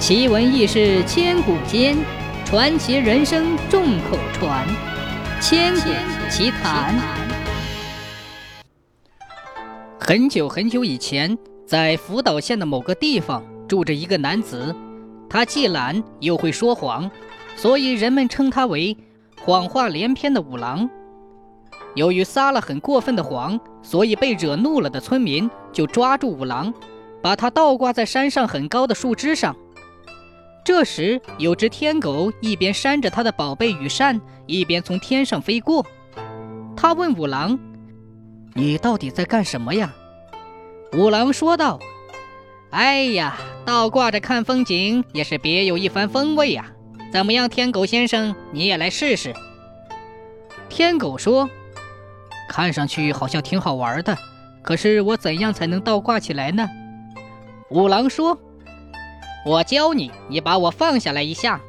奇闻异事千古间，传奇人生众口传。千古奇谈。很久很久以前，在福岛县的某个地方，住着一个男子。他既懒又会说谎，所以人们称他为谎话连篇的五郎。由于撒了很过分的谎，所以被惹怒了的村民就抓住五郎，把他倒挂在山上很高的树枝上。这时，有只天狗一边扇着他的宝贝羽扇，一边从天上飞过。他问五郎：“你到底在干什么呀？”五郎说道：“哎呀，倒挂着看风景也是别有一番风味呀！怎么样，天狗先生，你也来试试？”天狗说：“看上去好像挺好玩的，可是我怎样才能倒挂起来呢？”五郎说。我教你，你把我放下来一下。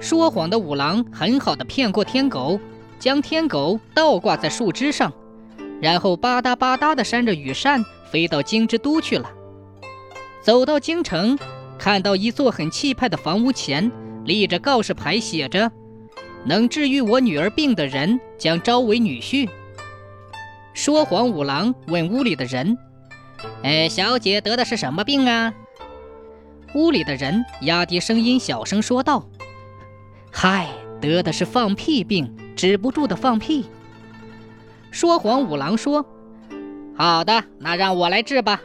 说谎的五郎很好的骗过天狗，将天狗倒挂在树枝上，然后吧嗒吧嗒的扇着羽扇飞到京之都去了。走到京城，看到一座很气派的房屋前立着告示牌，写着：“能治愈我女儿病的人将招为女婿。”说谎五郎问屋里的人：“哎，小姐得的是什么病啊？”屋里的人压低声音，小声说道：“嗨，得的是放屁病，止不住的放屁。”说谎五郎说：“好的，那让我来治吧。”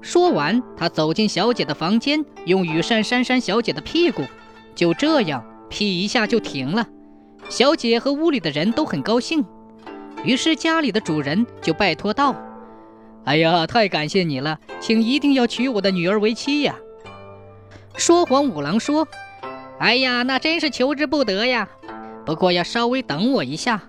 说完，他走进小姐的房间，用羽扇扇扇小姐的屁股，就这样，屁一下就停了。小姐和屋里的人都很高兴，于是家里的主人就拜托道。哎呀，太感谢你了，请一定要娶我的女儿为妻呀！说谎五郎说：“哎呀，那真是求之不得呀，不过要稍微等我一下。”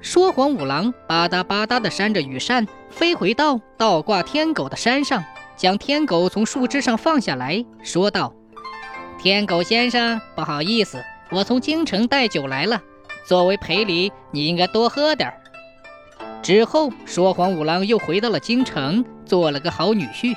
说谎五郎吧嗒吧嗒地扇着羽扇，飞回到倒挂天狗的山上，将天狗从树枝上放下来说道：“天狗先生，不好意思，我从京城带酒来了，作为赔礼，你应该多喝点儿。”之后，说谎五郎又回到了京城，做了个好女婿。